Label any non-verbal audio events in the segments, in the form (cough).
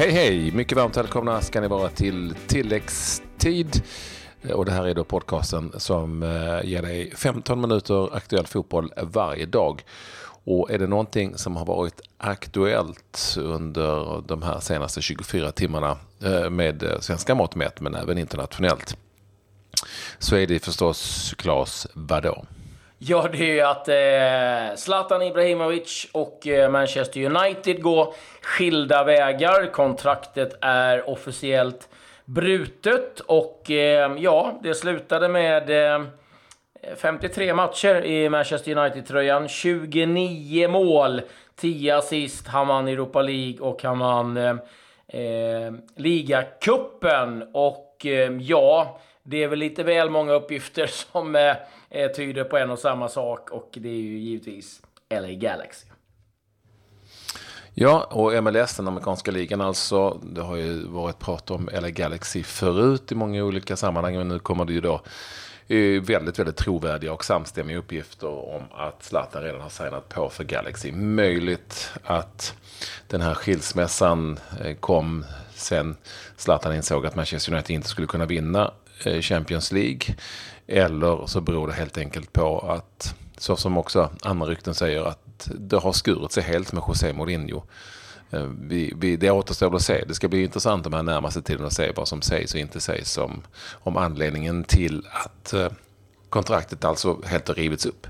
Hej hej! Mycket varmt välkomna ska ni vara till tilläggstid. Och det här är då podcasten som eh, ger dig 15 minuter aktuell fotboll varje dag. Och är det någonting som har varit aktuellt under de här senaste 24 timmarna eh, med svenska mått mätt men även internationellt så är det förstås Claes vadå? Ja, det är att eh, Zlatan Ibrahimovic och eh, Manchester United går skilda vägar. Kontraktet är officiellt brutet och eh, ja, det slutade med eh, 53 matcher i Manchester United-tröjan, 29 mål, 10 assist, han vann Europa League och han vann eh, eh, ligacupen. Och eh, ja, det är väl lite väl många uppgifter (laughs) som eh, eh, tyder på en och samma sak och det är ju givetvis LA Galaxy. Ja, och MLS, den amerikanska ligan alltså. Det har ju varit prat om LA Galaxy förut i många olika sammanhang, men nu kommer det ju då eh, väldigt, väldigt trovärdiga och samstämmiga uppgifter om att Zlatan redan har signat på för Galaxy. Möjligt att den här skilsmässan eh, kom sen Zlatan insåg att Manchester United inte skulle kunna vinna Eh, Champions League. Eller så beror det helt enkelt på att, så som också andra rykten säger, att det har skurit sig helt med José Mourinho. Eh, vi, vi, det återstår att se. Det ska bli intressant de här närmaste tiden att se vad som sägs och inte sägs om, om anledningen till att eh, kontraktet alltså helt har rivits upp.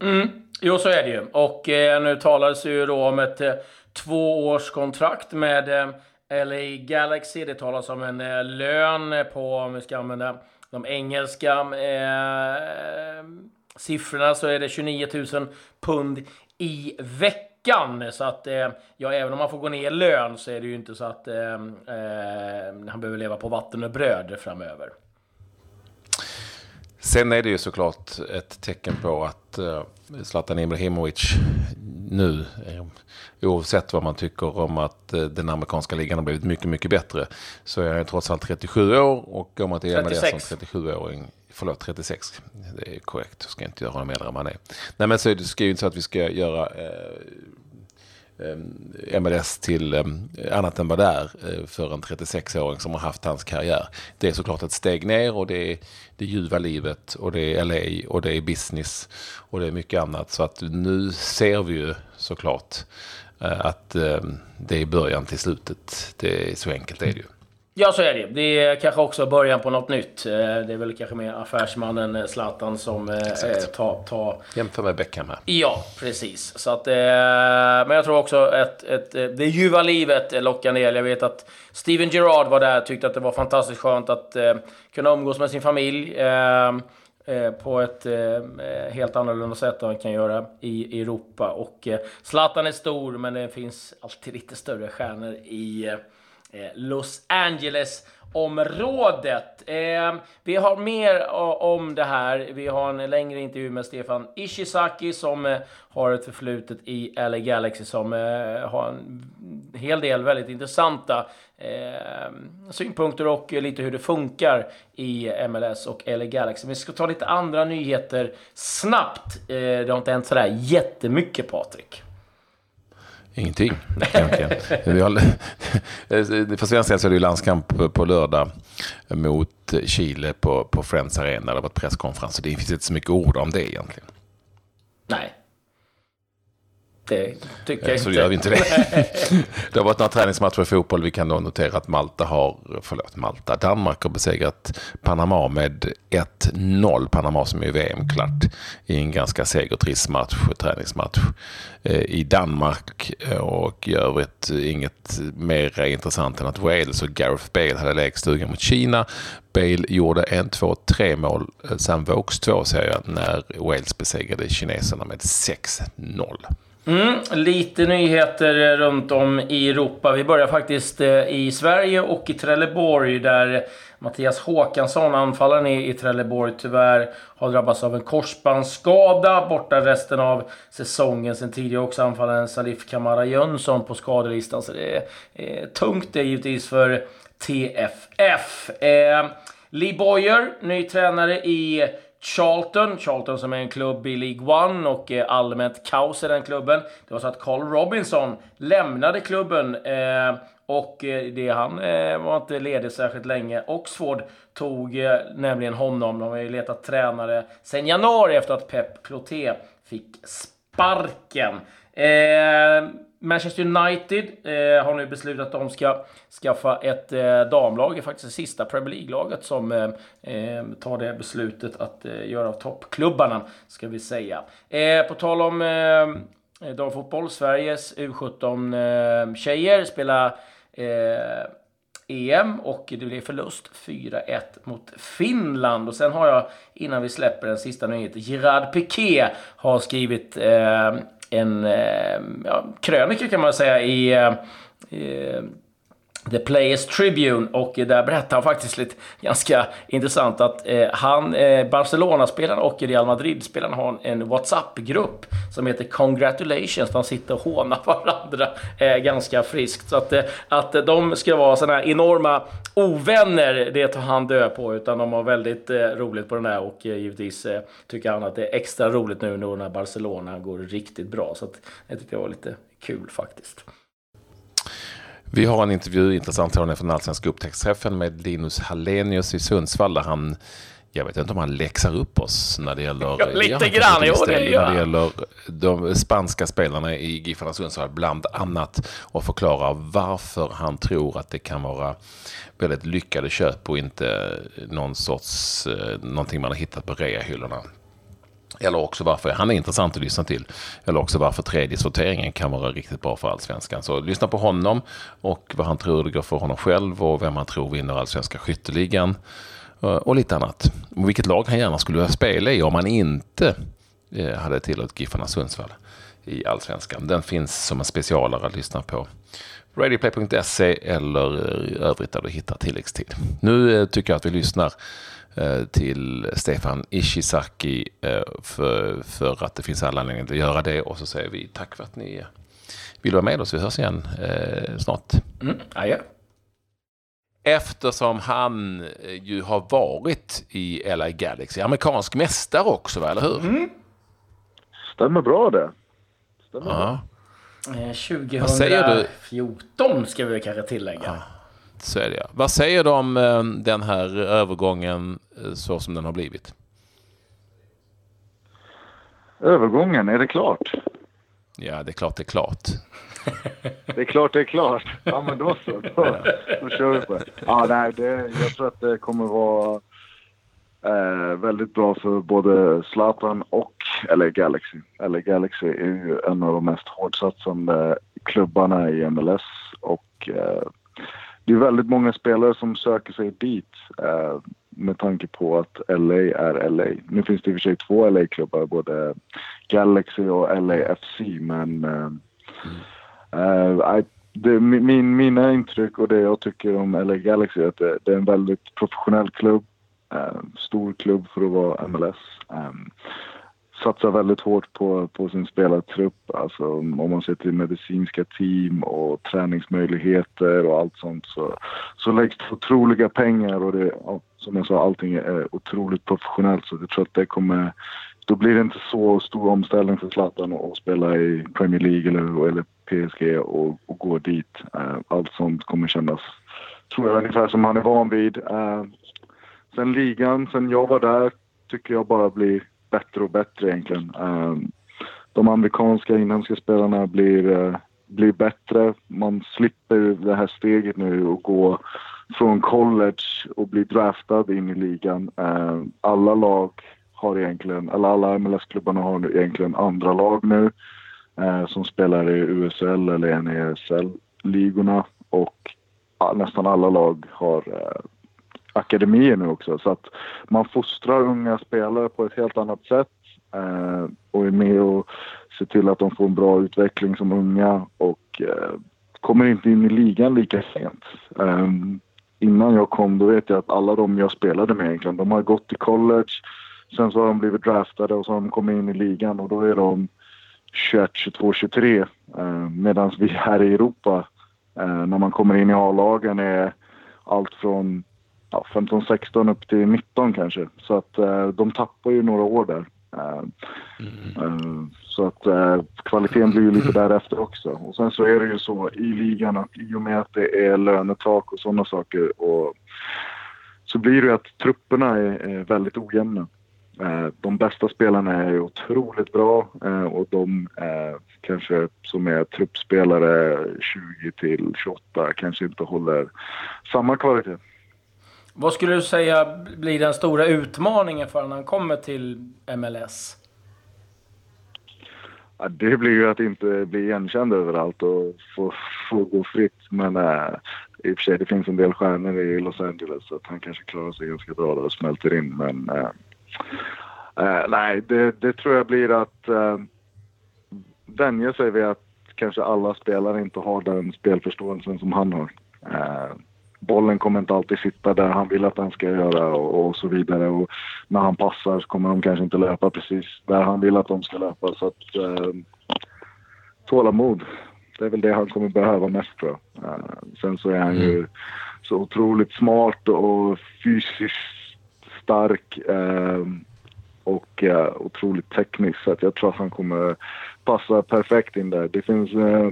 Mm. Jo, så är det ju. Och eh, nu talades ju då om ett eh, tvåårskontrakt med eh, LA Galaxy. Det talas om en eh, lön på, om vi ska använda de engelska eh, siffrorna, så är det 29 000 pund i veckan. Så att, eh, ja, även om man får gå ner i lön så är det ju inte så att eh, eh han behöver leva på vatten och bröd framöver. Sen är det ju såklart ett tecken på att eh, Zlatan Ibrahimovic nu, eh, oavsett vad man tycker om att eh, den amerikanska ligan har blivit mycket, mycket bättre, så är han trots allt 37 år och kommer till MLS som 37-åring Förlåt, 36. Det är korrekt. Jag ska inte göra honom äldre än man är. Nej, men så är det ska ju inte så att vi ska göra eh, Eh, MLS till eh, annat än vad det är eh, för en 36-åring som har haft hans karriär. Det är såklart ett steg ner och det är det ljuva livet och det är LA och det är business och det är mycket annat. Så att nu ser vi ju såklart att det är början till slutet. Det är så enkelt är det ju. Ja, så är det. Det är kanske också början på något nytt. Eh, det är väl kanske mer affärsmannen eh, Zlatan som eh, tar... Ta... Jämför med Beckham här. Ja, precis. Så att, men jag tror också att ett, det ljuva livet lockar ner. Jag vet att Steven Gerrard var där och tyckte att det var fantastiskt skönt att kunna umgås med sin familj på ett helt annorlunda sätt än man kan göra i Europa. Och Zlatan är stor, men det finns alltid lite större stjärnor i Eh, Los Angeles-området. Eh, vi har mer om det här. Vi har en längre intervju med Stefan Ishizaki som eh, har ett förflutet i LA Galaxy som eh, har en hel del väldigt intressanta eh, synpunkter och lite hur det funkar i MLS och LA Galaxy. Vi ska ta lite andra nyheter snabbt. det har inte hänt sådär jättemycket, Patrik. Ingenting Vi har, (laughs) för svensk del så är det ju landskamp på lördag mot Chile på, på Friends Arena. Det har varit presskonferens. Så det finns inte så mycket ord om det egentligen. Nej, det tycker jag så inte. gör vi inte det. (laughs) det har varit några träningsmatcher i fotboll. Vi kan då notera att Malta har, förlåt Malta, Danmark har besegrat Panama med 1-0. Panama som är VM-klart i en ganska segertrist match, träningsmatch eh, i Danmark. Och i övrigt inget mer intressant än att Wales och Gareth Bale hade lägstugan mot Kina. Bale gjorde en, två, tre mål. Sen Vokes två säger jag när Wales besegrade kineserna med 6-0. Mm, lite nyheter eh, runt om i Europa. Vi börjar faktiskt eh, i Sverige och i Trelleborg där Mattias Håkansson, anfallaren i, Trelleborg, tyvärr har drabbats av en korsbandsskada. Borta resten av säsongen. Sen tidigare också anfallaren Salif Kamara Jönsson på skadelistan. Så det är eh, tungt det givetvis för TFF. Eh, Lee Boyer, ny tränare i Charlton. Charlton som är en klubb i League One och eh, allmänt kaos i den klubben. Det var så att Carl Robinson lämnade klubben eh, och eh, det, han eh, var inte ledig särskilt länge. Oxford tog eh, nämligen honom. De har ju letat tränare sedan januari efter att Pep Cloté fick sparken. Eh, Manchester United eh, har nu beslutat att de ska skaffa ett eh, damlag. Det är faktiskt det sista Premier League-laget som eh, eh, tar det beslutet att eh, göra av toppklubbarna, ska vi säga. Eh, på tal om eh, damfotboll, Sveriges U17-tjejer spelar eh, EM och det blev förlust 4-1 mot Finland. Och sen har jag, innan vi släpper den sista nyheten, Gerard Piqué har skrivit eh, en eh, ja, krönika kan man säga i, eh, i The Players Tribune och eh, där berättar han faktiskt lite ganska intressant att eh, han, eh, Barcelona-spelaren och Real Madrid-spelaren har en WhatsApp-grupp som heter Congratulations. De sitter och hånar (laughs) varandra eh, ganska friskt. Så att, eh, att de ska vara sådana här enorma ovänner, det tar han död på. Utan de har väldigt eh, roligt på den här och eh, givetvis eh, tycker han att det är extra roligt nu när Barcelona går riktigt bra. Så att, det tyckte jag var lite kul faktiskt. Vi har en intervju, intressant hörning från Allsvenska upptäcktsträffen med Linus Hallenius i Sundsvall där han jag vet inte om han läxar upp oss när det gäller... (laughs) Ja, lite grann, jo det gör När det gäller de spanska spelarna i Giffarna Sundsvall bland annat. Och förklarar varför han tror att det kan vara väldigt lyckade köp och inte någon sorts, eh, någonting man har hittat på reahyllorna. Eller också varför han är intressant att lyssna till. Eller också varför tredje sorteringen kan vara riktigt bra för allsvenskan. Så lyssna på honom och vad han tror det går för honom själv och vem han tror vinner allsvenska skytteligan. Eh, och lite annat. Och vilket lag han gärna skulle vilja spela i om han inte eh, hade tillåtit Giffarna Sundsvall i allsvenskan. Den finns som en specialare att lyssna på. Radioplay.se eller eh, övrigt där du hittar tilläggstid. Nu tycker jag att vi lyssnar till Stefan Ishizaki eh, för, för att det finns alla anledningar att göra det. Och så säger vi tack för att ni vill vara med oss. Vi hörs igen eh, snart. Mm, ja. Eftersom han ju har varit i LA Galaxy, amerikansk mästare också, va? eller hur? Mm. Stämmer bra det. Stämmer ja. bra. 2014 ska vi kanske tillägga. Ja. Så är det. Vad säger du om eh, den här övergången eh, så som den har blivit? Övergången, är det klart? Ja, det är klart det är klart. (laughs) det är klart det är klart. Ja, men då så. Då, då kör vi på det. Ja, nej, det, jag tror att det kommer vara eh, väldigt bra för både Zlatan och LA Galaxy. LA Galaxy är ju en av de mest hårdsatsande klubbarna i MLS och eh, det är väldigt många spelare som söker sig dit eh, med tanke på att LA är LA. Nu finns det i och för sig två LA-klubbar, både Galaxy och LAFC, men eh, mm. eh, det, min, mina intryck och det jag tycker om LA Galaxy är att det, det är en väldigt professionell klubb. Eh, stor klubb för att vara MLS. Ehm, Satsar väldigt hårt på, på sin spelartrupp. Alltså, om man ser till medicinska team och träningsmöjligheter och allt sånt så, så läggs det otroliga pengar och det, som jag sa, allting är otroligt professionellt. Så jag tror att det kommer... Då blir det inte så stor omställning för Zlatan att spela i Premier League eller, eller PSG och, och gå dit. Eh, allt sånt kommer kännas, tror jag, ungefär som han är van vid. Eh, sen ligan, sen jag var där, tycker jag bara blir bättre och bättre egentligen. Ehm, de amerikanska inhemska spelarna blir, eh, blir bättre. Man slipper det här steget nu och gå från college och bli draftad in i ligan. Ehm, alla lag har egentligen, eller alla MLS-klubbarna har egentligen andra lag nu eh, som spelar i USL eller NESL-ligorna och nästan alla lag har eh, akademier nu också. Så att man fostrar unga spelare på ett helt annat sätt eh, och är med och ser till att de får en bra utveckling som unga och eh, kommer inte in i ligan lika sent. Eh, innan jag kom då vet jag att alla de jag spelade med egentligen, de har gått i college, sen så har de blivit draftade och så har de kommit in i ligan och då är de 21, 22, 23. Eh, Medan vi här i Europa, eh, när man kommer in i A-lagen är allt från ja, 15-16 upp till 19 kanske. Så att uh, de tappar ju några år där. Mm. så att kvaliteten blir ju lite (clears throat) därefter också. Och sen så är det ju så i ligan att i och med att det är lönetak och sådana saker och så blir det ju att trupperna är, väldigt ojämna. Eh, de bästa spelarna är otroligt bra eh, och de eh, kanske som är truppspelare 20 till 28 kanske inte håller samma kvalitet. Vad skulle du säga blir den stora utmaningen för när han kommer till MLS? Ja, det blir ju att inte bli igenkänd överallt och få, få gå fritt. Men äh, i och för sig, det finns en del stjärnor i Los Angeles så att han kanske klarar sig ganska bra där och smälter in. Men äh, äh, nej, det, det, tror jag blir att äh, vänja sig vid att kanske alla spelare inte har den spelförståelsen som han har. Bollen kommer inte alltid sitta där han vill att den ska göra och, och, så vidare. Och när han passar så kommer de kanske inte löpa precis där han vill att de ska löpa. Så att, uh, tålamod, det är väl det han kommer behöva mest tror jag. Uh, sen så är han ju mm. så otroligt smart och fysiskt stark. Uh, och uh, otroligt teknisk. Så att jag tror att han kommer passa perfekt in där. Det finns... Uh,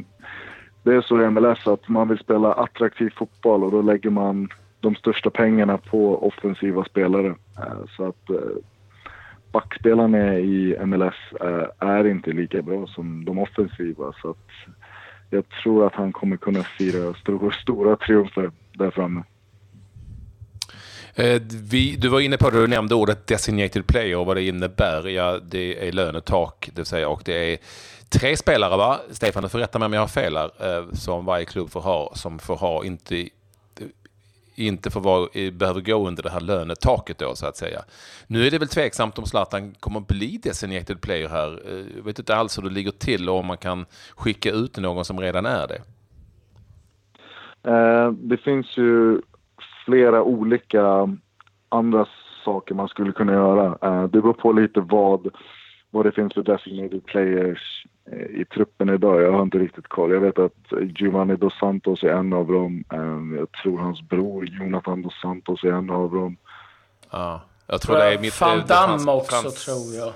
det är så i MLS att man vill spela attraktiv fotboll och då lägger man de största pengarna på offensiva spelare. Eh, så att eh, backspelarna i MLS eh, är inte lika bra som de offensiva. Så att jag tror att han kommer kunna fira stora, stora triumfer där framme. Eh, vi, du var inne på det, du nämnde ordet designated player och vad det innebär. Ja, det är lönetak, det vill säga, och det är tre spelare, va? Stefan, du får rätta mig om jag har fel här, eh, som varje klubb får ha, som får ha, inte inte får vara, eh, behöver gå under det här lönetaket då så att säga. Nu är det väl tveksamt om Zlatan kommer bli designated player här. Jag vet inte alls hur det ligger till och om man kan skicka ut någon som redan är det. det finns ju flera olika andra saker man skulle kunna göra. Uh, det beror på lite vad, vad det finns för designated players uh, i truppen idag. Jag har inte riktigt koll. Jag vet att Giovanni dos Santos är en av dem. Uh, jag tror hans bror Jonathan dos Santos är en av dem. Ja, jag tror det är mitt... Van Damme också Frans... tror jag.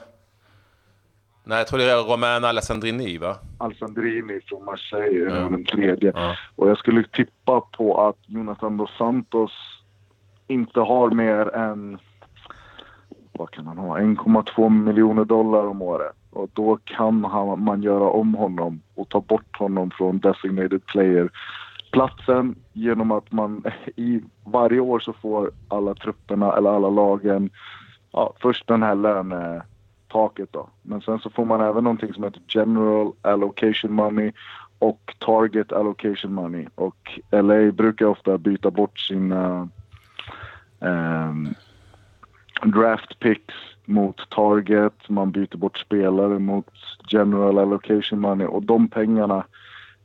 Nej, jag tror det är Romain Alessandrini va? Alessandrini från Marseille är den tredje. Ja. Och jag skulle tippa på att Jonathan dos Santos inte har mer än, vad kan han ha, 1,2 miljoner dollar om året. Och då kan han, man göra om honom och ta bort honom från designated player platsen genom att man (laughs) i varje år så får alla trupperna eller alla lagen ja, först den här löne taket då. Men sen så får man även någonting som heter General Allocation Money och Target Allocation Money. Och LA brukar ofta byta bort sina um, draft picks mot Target. Man byter bort spelare mot General Allocation Money och de pengarna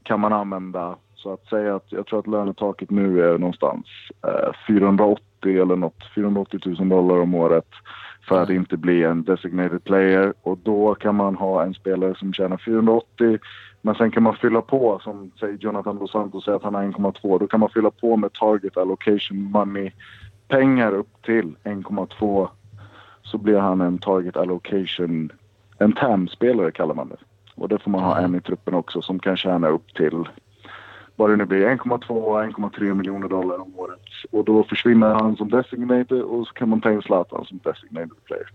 kan man använda. Så att säga att jag tror att lönetaket nu är någonstans eh, 480 eller något, 480 000 dollar om året för att inte bli en designated player och då kan man ha en spelare som tjänar 480 men sen kan man fylla på, som säger Jonathan Dos Santos säger att han har 1,2. Då kan man fylla på med target allocation money pengar upp till 1,2 så blir han en target allocation, en TAM-spelare kallar man det. Och det får man ha en i truppen också som kan tjäna upp till vad det nu blir, 1,2-1,3 miljoner dollar om året. Och då försvinner han som designated och så kan man ta in Zlatan som designated player.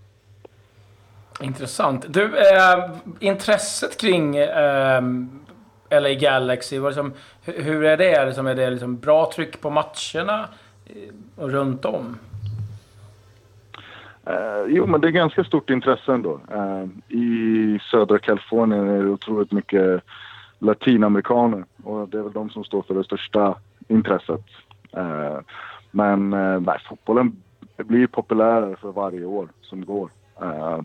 Intressant. Du, eh, intresset kring eh, LA Galaxy, vad liksom, hur är det? Liksom, är det liksom bra tryck på matcherna eh, och runt om? Uh, jo, men det är ganska stort intresse ändå. Uh, I södra Kalifornien är det otroligt mycket latinamerikaner och det är väl de som står för det största intresset. Eh, men eh, nej, fotbollen blir populärare för varje år som går. Eh,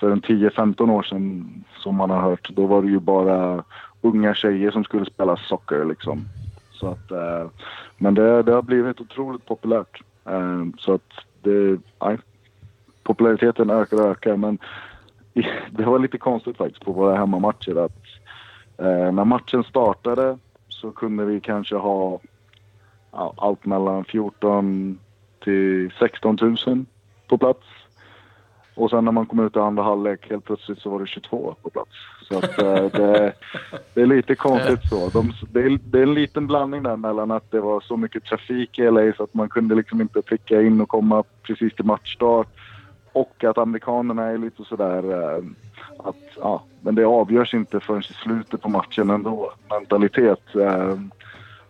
för en 10-15 år sedan, som man har hört, då var det ju bara unga tjejer som skulle spela socker liksom. Så att, eh, men det, det har blivit otroligt populärt. Eh, så att det, nej, populariteten ökar och ökar men (laughs) det var lite konstigt faktiskt på våra hemmamatcher att Eh, när matchen startade så kunde vi kanske ha ja, allt mellan 14 till 16 000 på plats. Och sen när man kom ut i andra halvlek helt plötsligt så var det 22 på plats. Så att, eh, (laughs) det, det, är lite konstigt så. De, det, är, det, är, en liten blandning där mellan att det var så mycket trafik i LA så att man kunde liksom inte pricka in och komma precis till matchstart. Och att amerikanerna är lite sådär eh, att ja, men det avgörs inte förrän i slutet på matchen ändå. Mentalitet. Eh,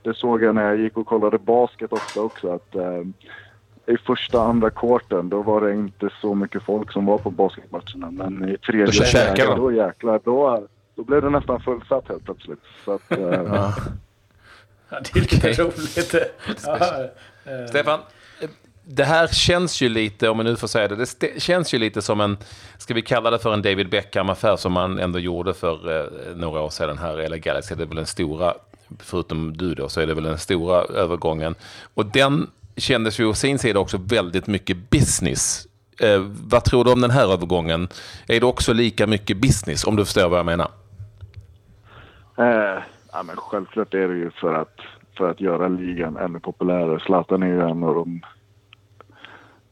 det såg jag när jag gick och kollade basket ofta också att i första, andra kvarten då var det inte så mycket folk som var på basketmatcherna. Men i tredje, då, läge, då jäklar, då, då blev det nästan fullsatt helt plötsligt. Så att, äh... ja. det är lite roligt. (laughs) Eh. Stefan, det här känns ju lite, om man nu får säga det, det känns ju lite som en, ska vi kalla det för en David Beckham-affär som man ändå gjorde för eh, några år sedan här, eller Galaxy, det är väl den stora, förutom du då, så är det väl den stora övergången. Och den kändes ju å sin sida också väldigt mycket business. Eh, vad tror du om den här övergången? Är det också lika mycket business, om du förstår vad jag menar? Eh, ja, men självklart är det ju för att, för att göra ligan ännu populärare. Zlatan är ju en av de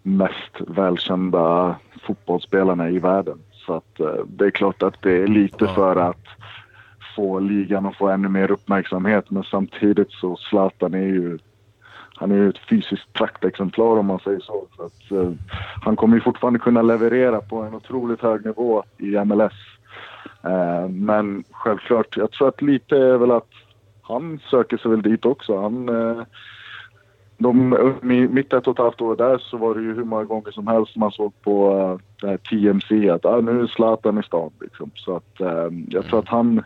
mest välkända fotbollsspelarna i världen. Så att, eh, det är klart att det är lite för att få ligan att få ännu mer uppmärksamhet. Men samtidigt så Zlatan är ju han är ju ett fysiskt praktexemplar om man säger så. så att, uh, han kommer ju fortfarande kunna leverera på en otroligt hög nivå i MLS. Eh, men självklart, jag tror att lite är väl att han söker sig väl dit också. Han, uh, de, mitt ett och ett halvt år där så var det ju hur många gånger som helst man såg på uh, TMC att ah, nu är Zlatan i stan. Liksom. Så att, jag tror att han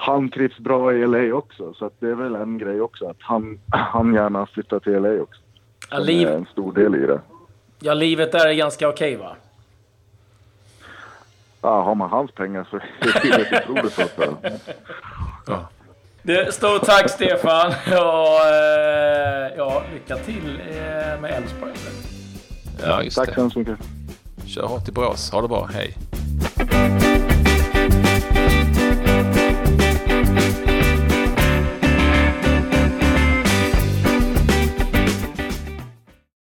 han trivs bra i LA också. Så det är väl en grej också att han, (laughs) han gärna flyttar till LA också. Ja, liv... är en stor del i det. Ja, livet där är ganska okej va? Ja, har man hans pengar så är livet otroligt så ja. Det, stort tack Stefan (laughs) och eh, ja, lycka till eh, med Elfsborg. Ja, just tack så mycket. Kör hårt till Borås. Ha det bra. Hej.